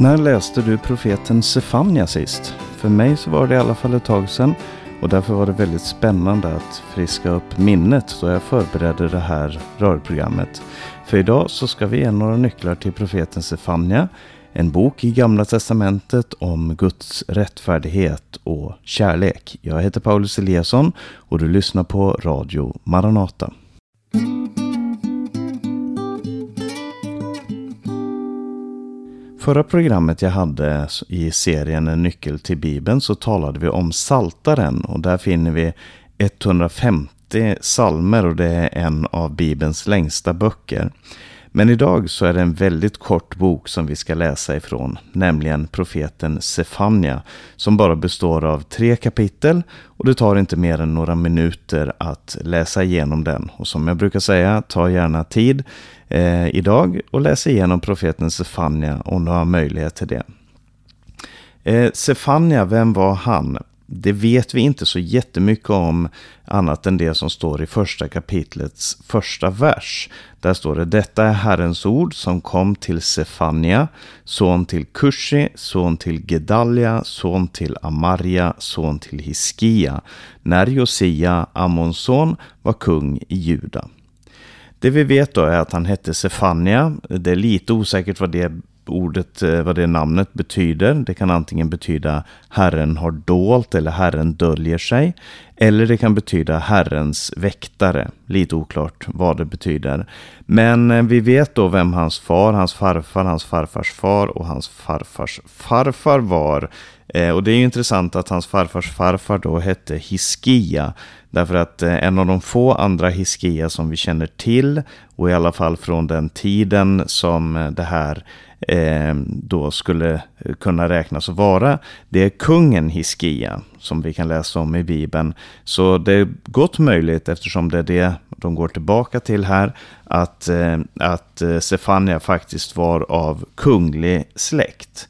När läste du profeten Sefania sist? För mig så var det i alla fall ett tag sedan och därför var det väldigt spännande att friska upp minnet då jag förberedde det här rörprogrammet. För idag så ska vi ge några nycklar till profeten Sefania, en bok i Gamla Testamentet om Guds rättfärdighet och kärlek. Jag heter Paulus Eliasson och du lyssnar på Radio Maranata. Förra programmet jag hade i serien En nyckel till Bibeln så talade vi om Saltaren och där finner vi 150 salmer och det är en av Bibelns längsta böcker. Men idag så är det en väldigt kort bok som vi ska läsa ifrån, nämligen profeten Sefania, som bara består av tre kapitel och det tar inte mer än några minuter att läsa igenom den. Och som jag brukar säga, ta gärna tid eh, idag och läs igenom profeten Sefania om du har möjlighet till det. Eh, Sefania, vem var han? Det vet vi inte så jättemycket om annat än det som står i första kapitlets första vers. Där står det Detta är Herrens ord som kom till Sefania, son till Kushi, son till Gedalia, son till Amarja, son till Hiskia, när Josia, Amons son, var kung i Juda. Det vi vet då är att han hette Sefania. Det är lite osäkert vad det ordet, eh, vad det namnet betyder. Det kan antingen betyda Herren har dolt eller Herren döljer sig. Eller det kan betyda Herrens väktare. Lite oklart vad det betyder. Men eh, vi vet då vem hans far, hans farfar, hans farfars far och hans farfars farfar var. Eh, och det är intressant att hans farfars farfar då hette Hiskia. Därför att en av de få andra Hiskia som vi känner till, och i alla fall från den tiden som det här Eh, då skulle kunna räknas att vara, det är kungen Hiskia som vi kan läsa om i Bibeln. Så det är gott möjligt, eftersom det är det de går tillbaka till här, att, eh, att eh, Sefania faktiskt var av kunglig släkt.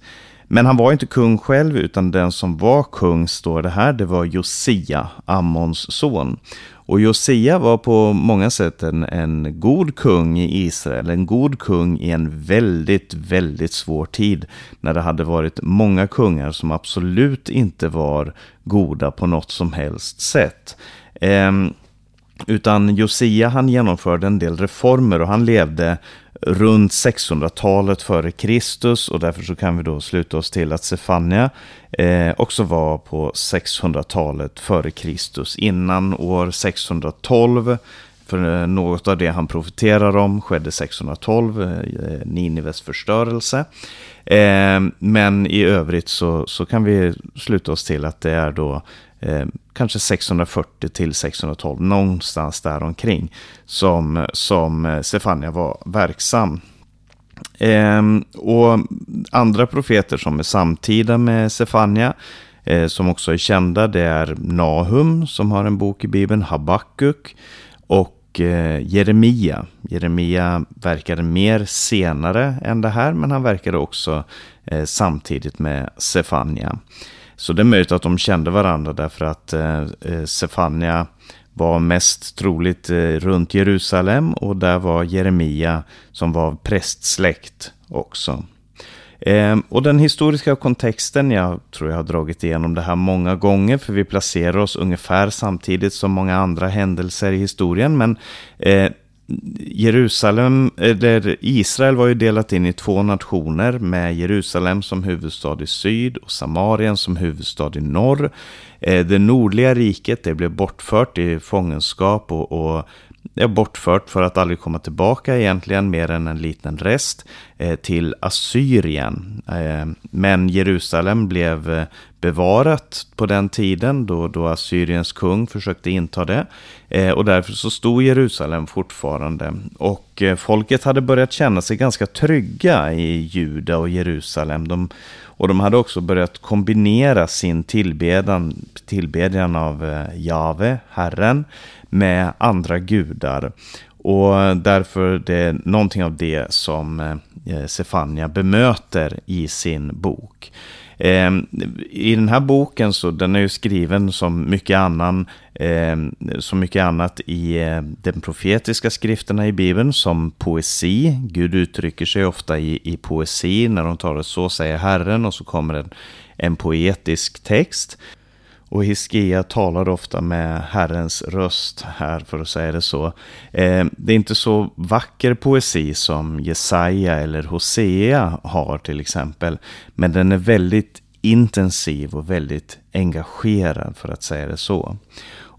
Men han var inte kung själv, utan den som var kung, står det här, det var Josia, Ammons son. Och Josia var på många sätt en, en god kung i Israel, en god kung i en väldigt, väldigt svår tid. När det hade varit många kungar som absolut inte var goda på något som helst sätt. Eh, utan Josia han genomförde en del reformer och han levde runt 600-talet före Kristus och därför så kan vi då sluta oss till att Sefania eh, också var på 600-talet före Kristus. Innan år 612, för eh, något av det han profeterar om skedde 612, eh, Ninives förstörelse. Eh, men i övrigt så, så kan vi sluta oss till att det är då eh, kanske 640 till 612, någonstans där omkring som, som Stefania var verksam. Eh, och andra profeter som är samtida med Stefania, eh, som också är kända, det är Nahum som har en bok i Bibeln, Habakuk och och eh, Jeremia. Jeremia verkade mer senare än det här, men han verkade också eh, samtidigt med Sefania. Så det är möjligt att de kände varandra därför att eh, eh, Sefania var mest troligt eh, runt Jerusalem och där var Jeremia som var prästsläkt också. Ehm, och den historiska kontexten, jag tror jag har dragit igenom det här många gånger för vi placerar oss ungefär samtidigt som många andra händelser i historien. Men eh, Jerusalem, eller Israel var ju delat in i två nationer med Jerusalem som huvudstad i syd och Samarien som huvudstad i norr. Eh, det nordliga riket det blev bortfört i fångenskap och, och är bortfört för att aldrig komma tillbaka egentligen, mer än en liten rest, eh, till Assyrien. Eh, men Jerusalem blev eh, bevarat på den tiden då, då Assyriens kung försökte inta det. Och därför så stod Jerusalem fortfarande. Och folket hade börjat känna sig ganska trygga i Juda och Jerusalem. De, och de hade också börjat kombinera sin tillbedjan, tillbedjan av eh, Jave, Herren, med andra gudar. Och därför det är någonting av det som eh, Sefania bemöter i sin bok. Eh, I den här boken så den är ju skriven som mycket annan eh, som mycket annat i eh, den profetiska skrifterna i Bibeln som poesi. Gud uttrycker sig ofta i, i poesi när de talar så säger Herren och så kommer en, en poetisk text. Och Hiskia talar ofta med Herrens röst här, för att säga det så. Eh, det är inte så vacker poesi som Jesaja eller Hosea har till exempel. Men den är väldigt intensiv och väldigt engagerad, för att säga det så.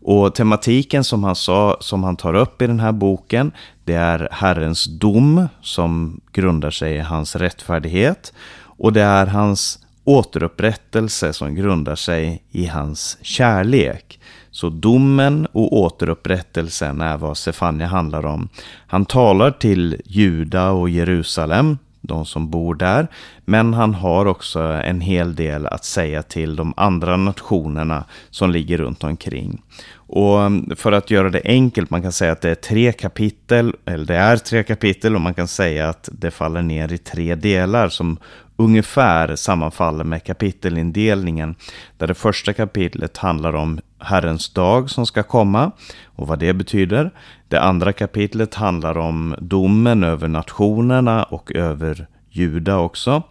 Och tematiken som han, sa, som han tar upp i den här boken, det är Herrens dom som grundar sig i hans rättfärdighet. Och det är hans återupprättelse som grundar sig i hans kärlek. Så domen och återupprättelsen är vad Sefania handlar om. Han talar till Juda och Jerusalem, de som bor där. Men han har också en hel del att säga till de andra nationerna som ligger runt omkring. Och mm, för att göra det enkelt, man kan säga att det är tre kapitel, eller det är tre kapitel och man kan säga att det faller ner i tre delar som ungefär sammanfaller med kapitelindelningen. Där det första kapitlet handlar om Herrens dag som ska komma och vad det betyder. Det andra kapitlet handlar om domen över nationerna och över Juda också.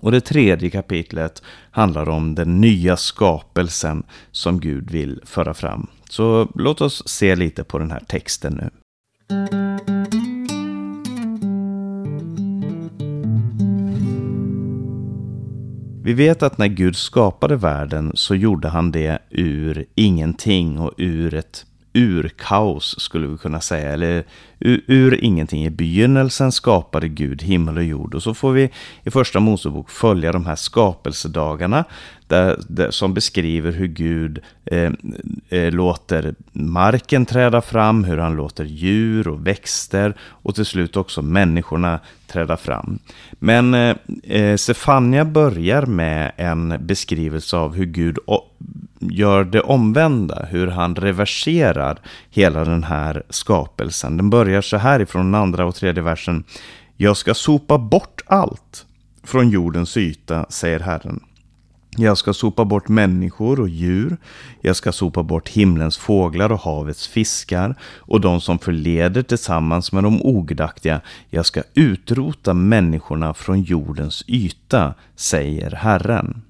Och det tredje kapitlet handlar om den nya skapelsen som Gud vill föra fram. Så låt oss se lite på den här texten nu. Vi vet att när Gud skapade världen så gjorde han det ur ingenting och ur ett urkaos skulle vi kunna säga. Eller ur, ur, ingenting. I begynnelsen skapade Gud himmel och jord. Och så får vi i första Mosebok följa de här skapelsedagarna. Där, där som beskriver hur Gud eh, eh, låter marken träda fram. Hur han låter djur och växter. Och till slut också människorna träda fram. Men eh, eh Sefania börjar med en beskrivelse av hur Gud gör det omvända, hur han reverserar hela den här skapelsen. Den börjar så här ifrån den andra och tredje versen. Jag ska sopa bort allt från jordens yta, säger Herren. Jag ska sopa bort människor och djur. Jag ska sopa bort himlens fåglar och havets fiskar och de som förleder tillsammans med de ogudaktiga. Jag ska utrota människorna från jordens yta, säger Herren.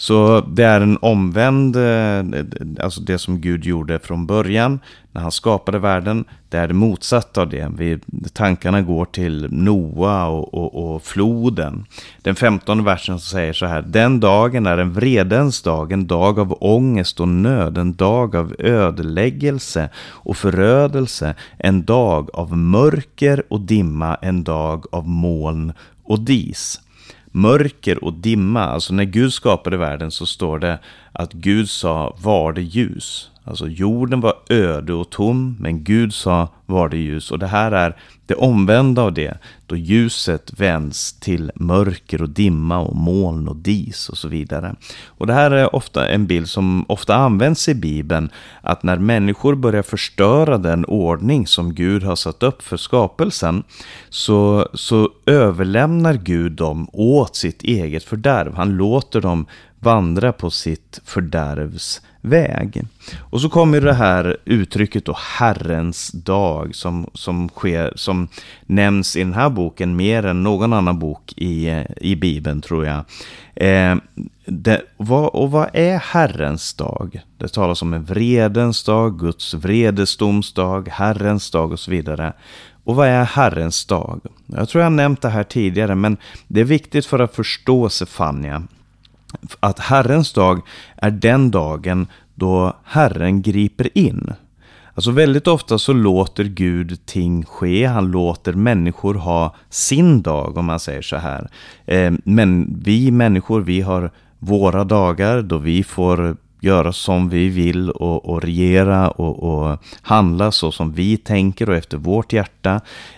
Så det är en omvänd, eh, alltså det som Gud gjorde från början när han skapade världen. Det är det motsatta av det. Vi, tankarna går till Noa och, och, och floden. Den femtonde versen säger så här. Den dagen är en vredens dag, en dag av ångest och nöd, en dag av ödeläggelse och förödelse, en dag av mörker och dimma, en dag av moln och dis mörker och dimma. Alltså när Gud skapade världen så står det att Gud sa var det ljus. Alltså jorden var öde och tom, men Gud sa var det ljus. Och det här är det omvända av det, då ljuset vänds till mörker och dimma och moln och dis och så vidare. Och det här är ofta en bild som ofta används i Bibeln, att när människor börjar förstöra den ordning som Gud har satt upp för skapelsen, så, så överlämnar Gud dem åt sitt eget fördärv. Han låter dem vandra på sitt fördärvs väg. Och så kommer det här uttrycket då Herrens dag som, som, sker, som nämns i den här boken mer än någon annan bok i, i Bibeln tror jag. Eh, det, vad, och vad är Herrens dag? Det talas om en vredens dag, Guds vredesdomsdag, Herrens dag och så vidare. Och vad är Herrens dag? Jag tror jag nämnt det här tidigare, men det är viktigt för att förstå Sefania att Herrens dag är den dagen då Herren griper in. Alltså väldigt ofta så låter Gud ting ske, han låter människor ha sin dag om man säger så här. Eh, men vi människor, vi har våra dagar då vi får göra som vi vill och, och regera och, och, handla så som vi tänker och efter vårt hjärta.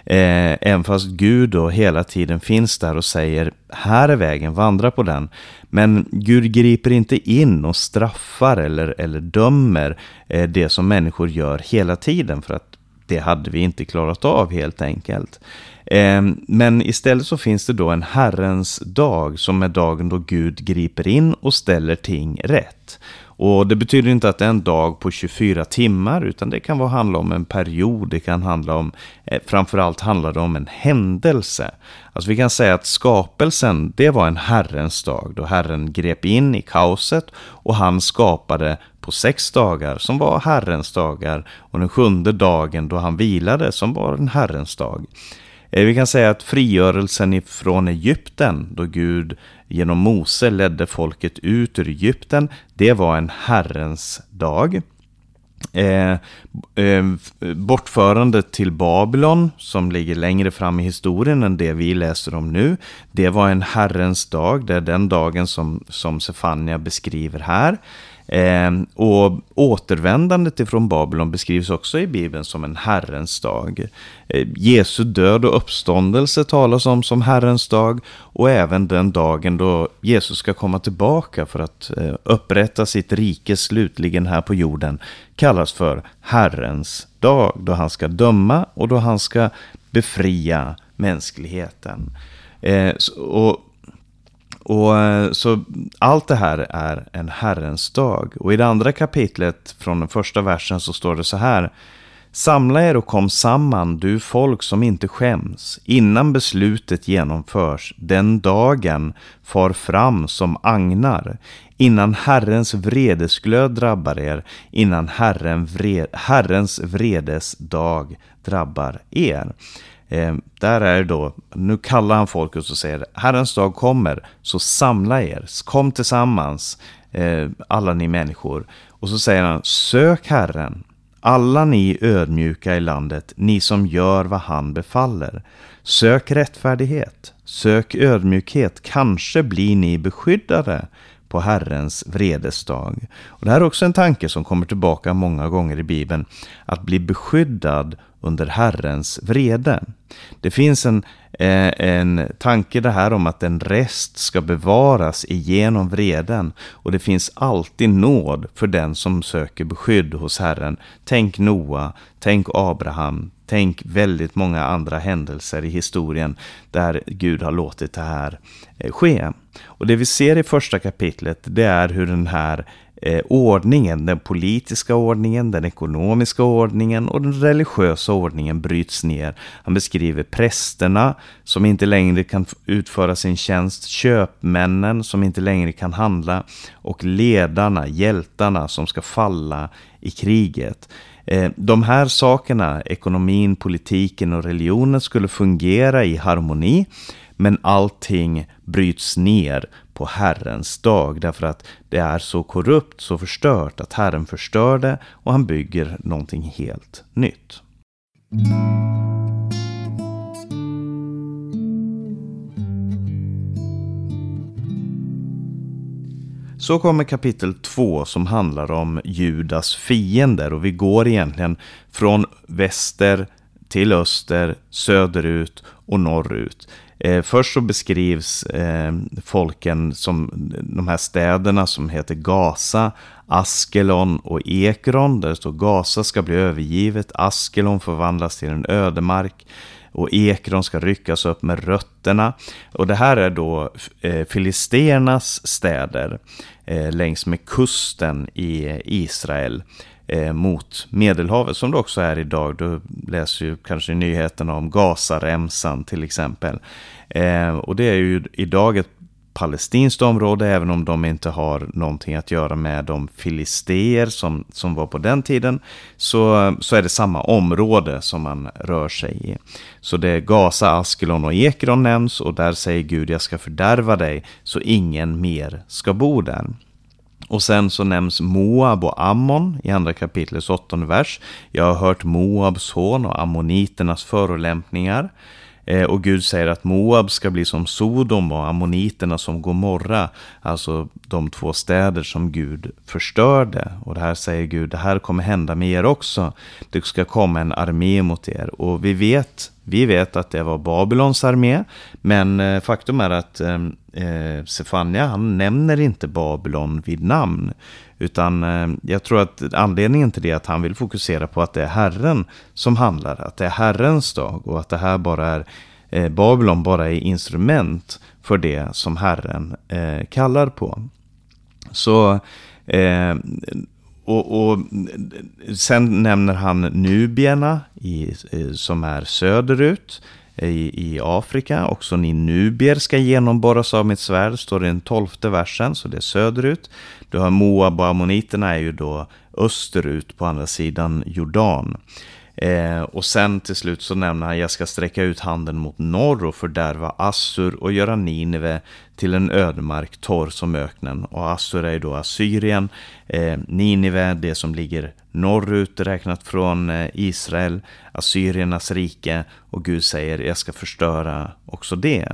Eh, även fast Gud då hela tiden finns där och säger här är vägen, vandra på den. Men Gud griper inte in och straffar eller, eller dömer eh, det som människor gör hela tiden för att det hade vi inte klarat av helt enkelt. Eh, men istället så finns det då en Herrens dag som är dagen då Gud griper in och ställer ting rätt. Och det betyder inte att det är en dag på 24 timmar, utan det kan vara handla om en period, det kan handla om, eh, framförallt handlar det om en händelse. Alltså vi kan säga att skapelsen, det var en Herrens dag, då Herren grep in i kaoset och han skapade på sex dagar som var Herrens dagar och den sjunde dagen då han vilade som var en Herrens dag. Eh, vi kan säga att frigörelsen ifrån Egypten, då Gud genom Mose ledde folket ut ur Egypten, det var en Herrens dag. Eh, eh, bortförandet till Babylon, som ligger längre fram i historien än det vi läser om nu, det var en Herrens dag, det är den dagen som, som Sefania beskriver här. Eh, och återvändandet ifrån Babylon beskrivs också i Bibeln som en Herrens dag. Eh, Jesu död och uppståndelse talas om som Herrens dag och även den dagen då Jesus ska komma tillbaka för att eh, upprätta sitt rike slutligen här på jorden kallas för Herrens dag då han ska döma och då han ska befria mänskligheten. Eh, och och eh, så allt det här är en Herrens dag. Och i det andra kapitlet från den första versen så står det så här. Samla er och kom samman, du folk som inte skäms, innan beslutet genomförs. Den dagen far fram som agnar, innan Herrens vredesglöd drabbar er, innan Herren vred, Herrens vredes dag drabbar er. Eh, där är det då, nu kallar han folket och säger, Herrens dag kommer, så samla er, kom tillsammans, eh, alla ni människor. Och så säger han, sök Herren, alla ni ödmjuka i landet, ni som gör vad han befaller. Sök rättfärdighet, sök ödmjukhet, kanske blir ni beskyddade på Herrens vredesdag. Och det här är också en tanke som kommer tillbaka många gånger i Bibeln. Att bli beskyddad under Herrens vrede. Det finns en, eh, en tanke det här om att en rest ska bevaras igenom vreden och det finns alltid nåd för den som söker beskydd hos Herren. Tänk Noa, tänk Abraham, tänk väldigt många andra händelser i historien där Gud har låtit det här eh, ske. Och det vi ser i första kapitlet det är hur den här eh, ordningen, den politiska ordningen, den ekonomiska ordningen och den religiösa ordningen bryts ner. Han beskriver prästerna som inte längre kan utföra sin tjänst, köpmännen som inte längre kan handla och ledarna, hjältarna som ska falla i kriget. Eh, de här sakerna, ekonomin, politiken och religionen skulle fungera i harmoni, men allting bryts ner på Herrens dag därför att det är så korrupt, så förstört att Herren förstör det och han bygger någonting helt nytt. Så kommer kapitel 2 som handlar om Judas fiender och vi går egentligen från väster till öster, söderut och norrut. Eh, först så beskrivs eh, folken som de här städerna som heter Gaza, Askelon och Ekron. Där det står Gaza ska bli övergivet, Askelon förvandlas till en ödemark och Ekron ska ryckas upp med rötterna. Och det här är då eh, Filisternas städer eh, längs med kusten i Israel eh, mot Medelhavet som det också är idag. Du läser ju kanske nyheterna om Gazaremsan till exempel. Eh, och det är ju idag ett palestinskt område, även om de inte har någonting att göra med de filisteer som, som var på den tiden, så, så är det samma område som man rör sig i. Så det är Gaza, Askelon och Ekron nämns och där säger Gud, jag ska fördärva dig så ingen mer ska bo där. Och sen så nämns Moab och Ammon i andra kapitlets åttonde vers. Jag har hört Moabs hån och ammoniternas förolämpningar. Eh, och Gud säger att Moab ska bli som Sodom och ammoniterna som Gomorra. Alltså de två städer som Gud förstörde. Och det här säger Gud, det här kommer hända med er också. Det ska komma en armé mot er. Och vi vet, vi vet att det var Babylons armé. Men eh, faktum är att ehm, eh, Sefania, han nämner inte Babylon vid namn. Utan eh, jag tror att anledningen till det är att han vill fokusera på att det är Herren som handlar. Att det är Herrens dag och att det här bara är eh, Babylon bara är instrument för det som Herren eh, kallar på. Så eh, och, och, sen nämner han nubierna i, som är söderut i, i Afrika. Också ni nubier ska genomborras av mitt svärd, står det i den tolfte versen, så det är söderut. Du har Moab och ammoniterna är ju då österut på andra sidan Jordan. Eh, och sen till slut så nämner han, jag ska sträcka ut handen mot norr och fördärva Assur och göra Nineve till en ödemark torr som öknen. Och Assur är ju då Assyrien, eh, Nineve det som ligger norrut räknat från eh, Israel, Assyriernas rike. Och Gud säger, jag ska förstöra också det.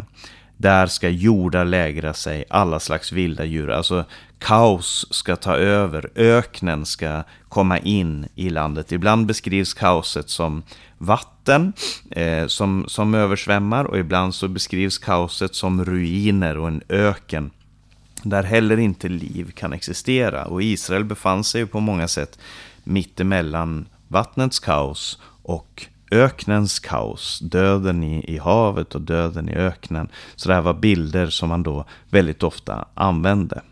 Där ska jordar lägra sig, alla slags vilda djur. Alltså kaos ska ta över, öknen ska komma in i landet. Ibland beskrivs kaoset som vatten eh, som, som översvämmar och ibland så beskrivs kaoset som ruiner och en öken där heller inte liv kan existera. Och Israel befann sig på många sätt mittemellan vattnets kaos och öknens kaos, döden i, i havet och döden i öknen. Så det här var bilder som man då väldigt ofta använde.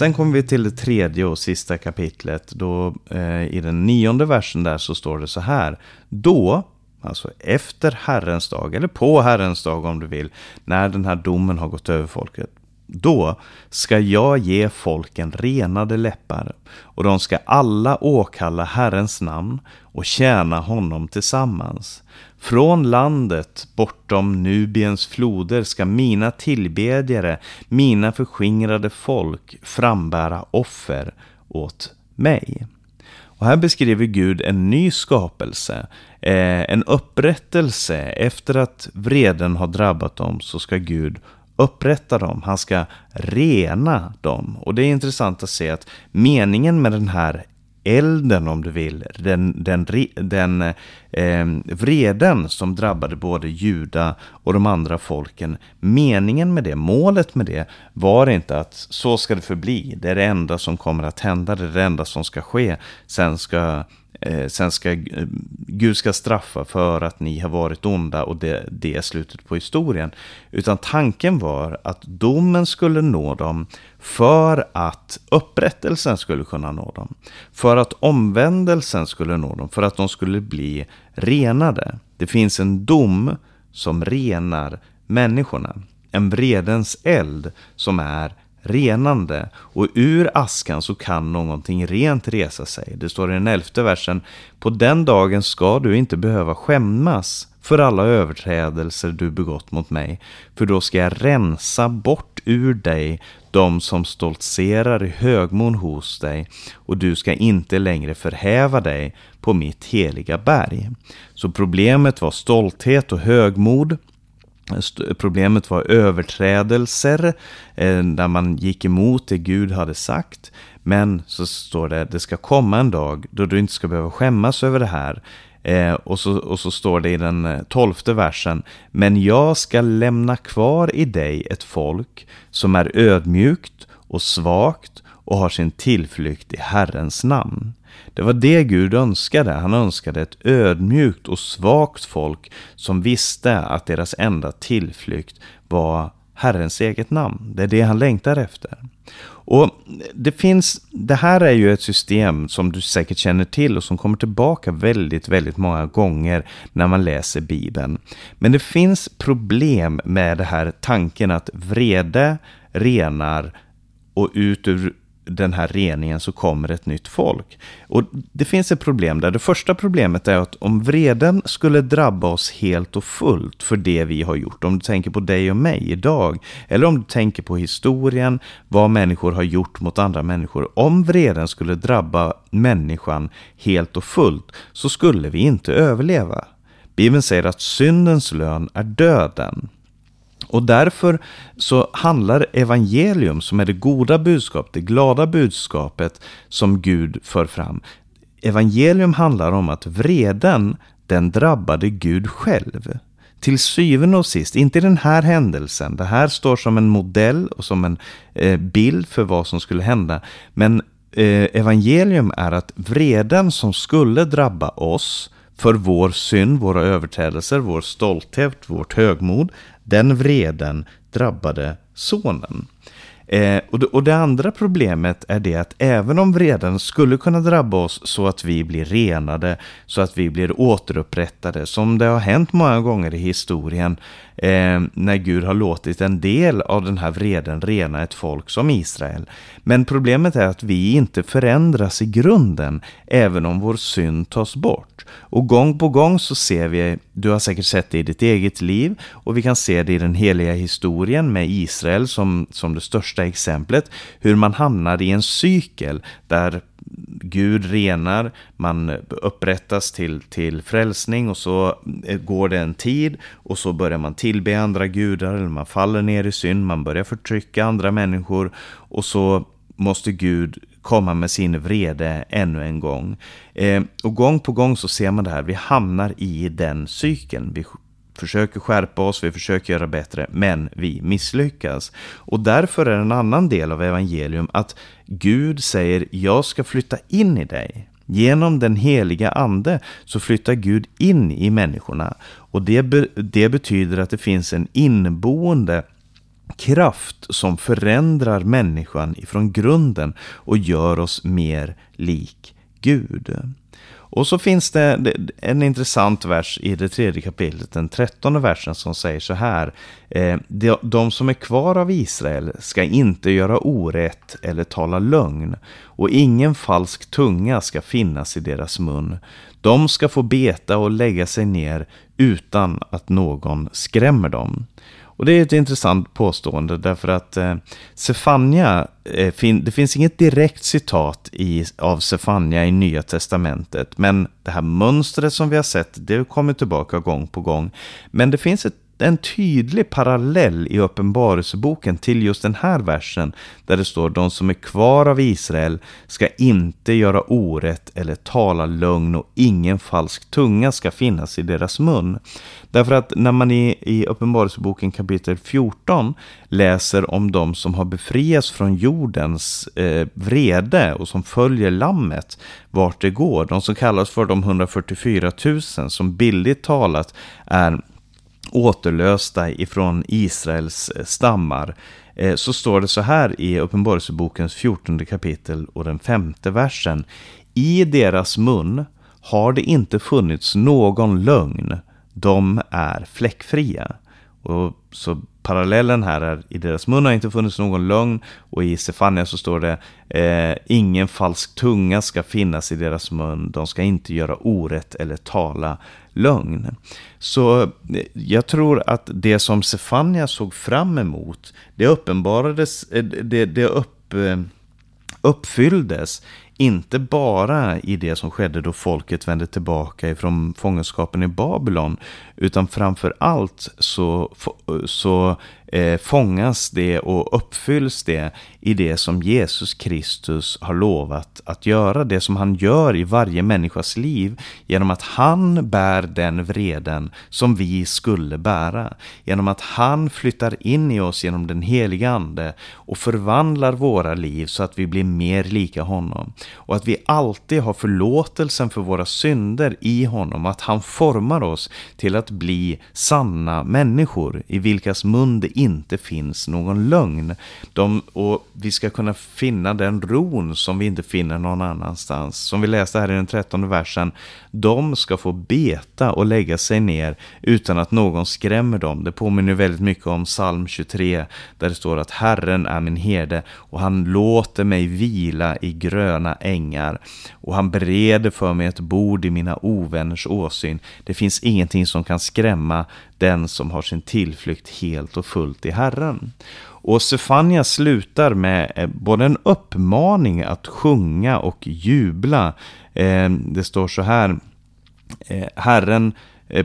Sen kommer vi till det tredje och sista kapitlet. Då, eh, I den nionde versen där så står det så här. Då, alltså efter Herrens dag, eller på Herrens dag om du vill, när den här domen har gått över folket. Då ska jag ge folken renade läppar och de ska alla åkalla Herrens namn och tjäna honom tillsammans. Från landet bortom Nubiens floder ska mina tillbedjare, mina förskingrade folk frambära offer åt mig. Och här beskriver Gud en ny skapelse, eh, en upprättelse. Efter att vreden har drabbat dem så ska Gud upprätta dem, han ska rena dem. Och det är intressant att se att meningen med den här elden om du vill, den, den, den eh, vreden som drabbade både juda och de andra folken. Meningen med det, målet med det var inte att så ska det förbli, det är det enda som kommer att hända, det är det enda som ska ske. Sen ska Eh, sen ska eh, Gud ska straffa för att ni har varit onda och det, det är slutet på historien. Utan tanken var att domen skulle nå dem för att upprättelsen skulle kunna nå dem. För att omvändelsen skulle nå dem, för att de skulle bli renade. Det finns en dom som renar människorna. En vredens eld som är renande och ur askan så kan någonting rent resa sig. Det står i den elfte versen. På den dagen ska du inte behöva skämmas för alla överträdelser du begått mot mig. För då ska jag rensa bort ur dig de som stoltserar i högmon hos dig och du ska inte längre förhäva dig på mitt heliga berg. Så problemet var stolthet och högmod Problemet var överträdelser, eh, där man gick emot det Gud hade sagt. Men så står det, det ska komma en dag då du inte ska behöva skämmas över det här. Eh, och, så, och så står det i den eh, tolfte versen, men jag ska lämna kvar i dig ett folk som är ödmjukt och svagt och har sin tillflykt i Herrens namn. Det var det Gud önskade. Han önskade ett ödmjukt och svagt folk som visste att deras enda tillflykt var Herrens eget namn. Det är det han längtar efter. Och det finns, det här är ju ett system som du säkert känner till och som kommer tillbaka väldigt, väldigt många gånger när man läser Bibeln. Men det finns problem med det här tanken att vrede renar och ut ur den här reningen så kommer ett nytt folk. Och det finns ett problem där. Det första problemet är att om vreden skulle drabba oss helt och fullt för det vi har gjort, om du tänker på dig och mig idag, eller om du tänker på historien, vad människor har gjort mot andra människor. Om vreden skulle drabba människan helt och fullt så skulle vi inte överleva. Bibeln säger att syndens lön är döden. Och därför så handlar evangelium, som är det goda budskapet, det glada budskapet som Gud för fram, evangelium handlar om att vreden, den drabbade Gud själv. Till syvende och sist, inte i den här händelsen, det här står som en modell och som en eh, bild för vad som skulle hända. Men eh, evangelium är att vreden som skulle drabba oss för vår synd, våra överträdelser, vår stolthet, vårt högmod, den vreden drabbade sonen. Eh, och, det, och, det, andra problemet är det att även om vreden skulle kunna drabba oss så att vi blir renade, så att vi blir återupprättade, som det har hänt många gånger i historien, eh, när Gud har låtit en del av den här vreden rena ett folk som Israel. Men problemet är att vi inte förändras i grunden, även om vår synd tas bort. Och gång på gång så ser vi, du har säkert sett det i ditt eget liv, och vi kan se det i den heliga historien med Israel som, som det största exemplet, hur man hamnar i en cykel där Gud renar, man upprättas till, till frälsning och så eh, går det en tid och så börjar man tillbe andra gudar, eller man faller ner i synd, man börjar förtrycka andra människor och så måste Gud komma med sin vrede ännu en gång. Eh, och gång på gång så ser man det här, vi hamnar i den cykeln. Vi försöker skärpa oss, vi försöker göra bättre, men vi misslyckas. Och därför är en annan del av evangelium att Gud säger, jag ska flytta in i dig. Genom den heliga ande så flyttar Gud in i människorna. Och det, be det betyder att det finns en inneboende kraft som förändrar människan ifrån grunden och gör oss mer lik Gud. Och så finns det en intressant vers i det tredje kapitlet, den trettonde versen, som säger så här. Eh, de som är kvar av Israel ska inte göra orätt eller tala lögn, och ingen falsk tunga ska finnas i deras mun. De ska få beta och lägga sig ner utan att någon skrämmer dem. Och det är ett intressant påstående därför att eh, Sefania, eh, fin det finns inget direkt citat i, av Sefania i Nya Testamentet, men det här mönstret som vi har sett, det kommer tillbaka gång på gång. Men det finns ett en tydlig parallell i Uppenbarelseboken till just den här versen där det står de som är kvar av Israel ska inte göra orätt eller tala lögn och ingen falsk tunga ska finnas i deras mun. Därför att när man i, i Uppenbarelseboken kapitel 14 läser om de som har befriats från jordens eh, vrede och som följer lammet vart det går, de som kallas för de 144 000 som billigt talat är återlösta ifrån Israels eh, stammar eh, så står det så här i Uppenbarelsebokens 14 kapitel och den femte versen. I deras mun har det inte funnits någon lögn. De är fläckfria. Och så parallellen här är i deras mun har inte funnits någon lögn och i Sefania så står det eh, ingen falsk tunga ska finnas i deras mun. De ska inte göra orätt eller tala lögn. Så eh, jag tror att det som Sefania såg fram emot, det uppenbarades, eh, det, det upp, eh, uppfylldes inte bara i det som skedde då folket vände tillbaka ifrån fångenskapen i Babylon, utan framför allt så, så eh, fångas det och uppfylls det i det som Jesus Kristus har lovat att göra. Det som han gör i varje människas liv genom att han bär den vreden som vi skulle bära. Genom att han flyttar in i oss genom den heliga ande och förvandlar våra liv så att vi blir mer lika honom. Och att vi alltid har förlåtelsen för våra synder i honom. Att han formar oss till att bli sanna människor i vilkas mun det inte finns någon lögn. De, och vi ska kunna finna den ron som vi inte finner någon annanstans. Som vi läste här i den trettonde versen. De ska få beta och lägga sig ner utan att någon skrämmer dem. Det påminner väldigt mycket om psalm 23 där det står att Herren är min herde och han låter mig vila i gröna ängar och han bereder för mig ett bord i mina ovänners åsyn. Det finns ingenting som kan skrämma den som har sin tillflykt helt och fullt i Herren. Och Sefania slutar med eh, både en uppmaning att sjunga och jubla. Eh, det står så här, eh, Herren,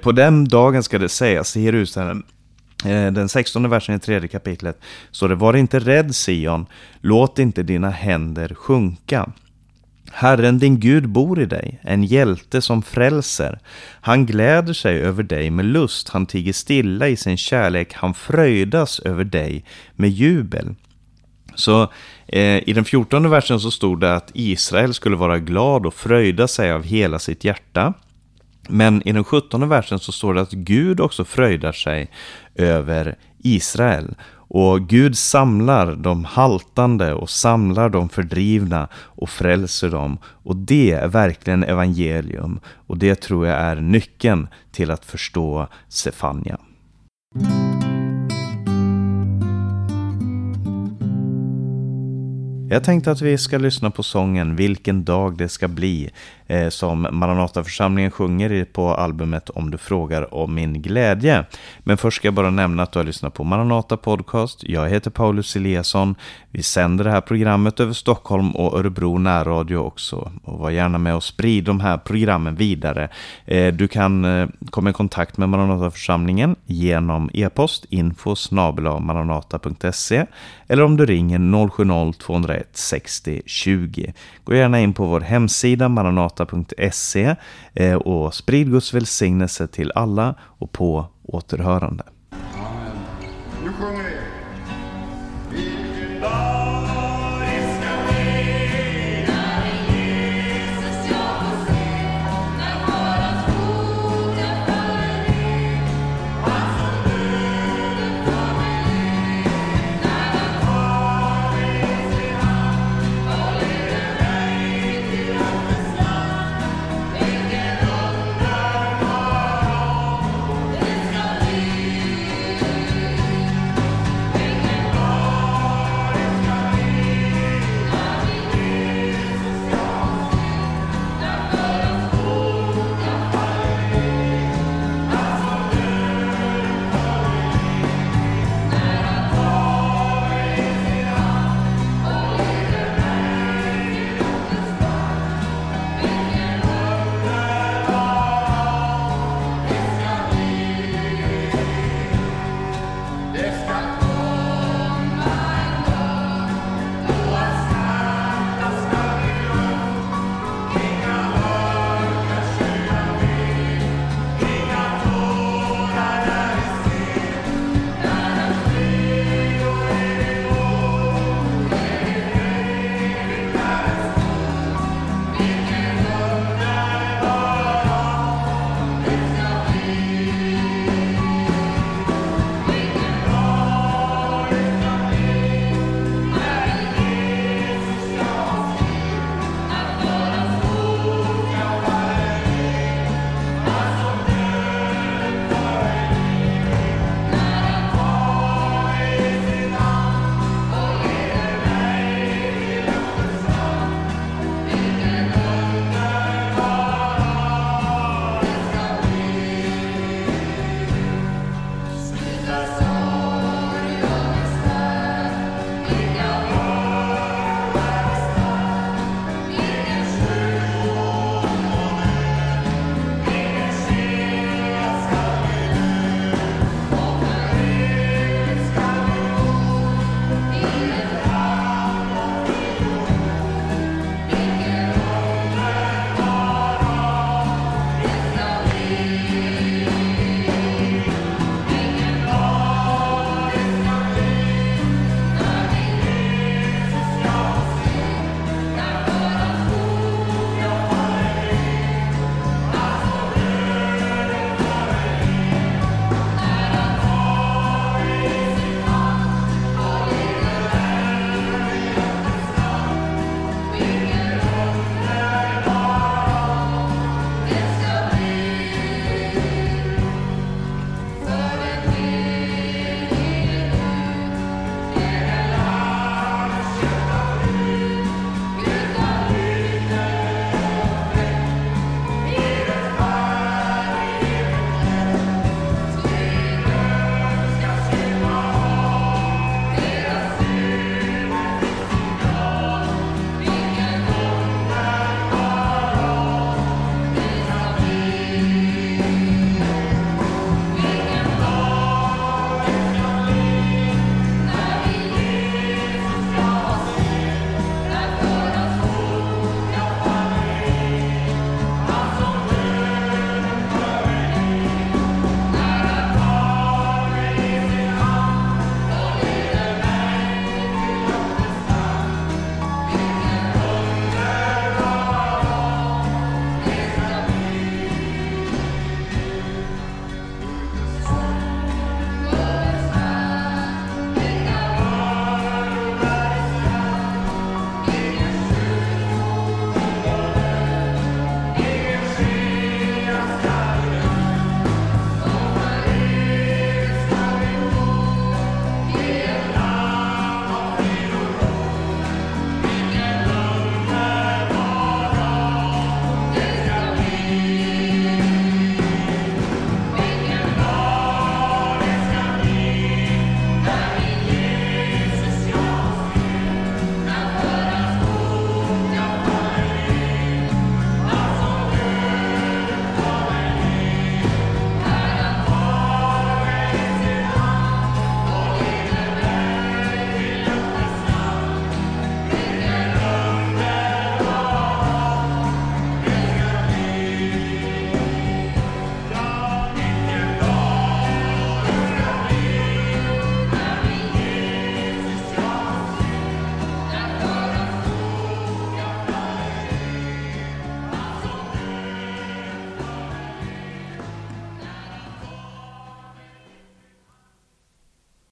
på den dagen ska det sägas i Jerusalem, den 16 versen i tredje kapitlet, så det var inte rädd Sion, låt inte dina händer sjunka. Herren din Gud bor i dig, en hjälte som frälser. Han gläder sig över dig med lust, han tiger stilla i sin kärlek, han fröjdas över dig med jubel. Så eh, i den fjortonde versen så stod det att Israel skulle vara glad och fröjda sig av hela sitt hjärta. Men i den sjuttonde versen så står det att Gud också fröjdar sig över Israel. Och Gud samlar de haltande och samlar de fördrivna och frälser dem. Och det är verkligen evangelium. Och det tror jag är nyckeln till att förstå Sefania. Jag tänkte att vi ska lyssna på sången Vilken dag det ska bli Eh, som Maranataförsamlingen sjunger på albumet Om du frågar om min glädje. Men först ska jag bara nämna att du har lyssnat på Maranata Podcast. Jag heter Paulus Eliasson. Vi sänder det här programmet över Stockholm och Örebro närradio också. Och var gärna med och sprid de här programmen vidare. Eh, du kan eh, komma i kontakt med Maranataförsamlingen genom e-post info maranata.se eller om du ringer 070-201 60 20. Gå gärna in på vår hemsida maranata.se eh, och sprid Guds välsignelse till alla och på återhörande.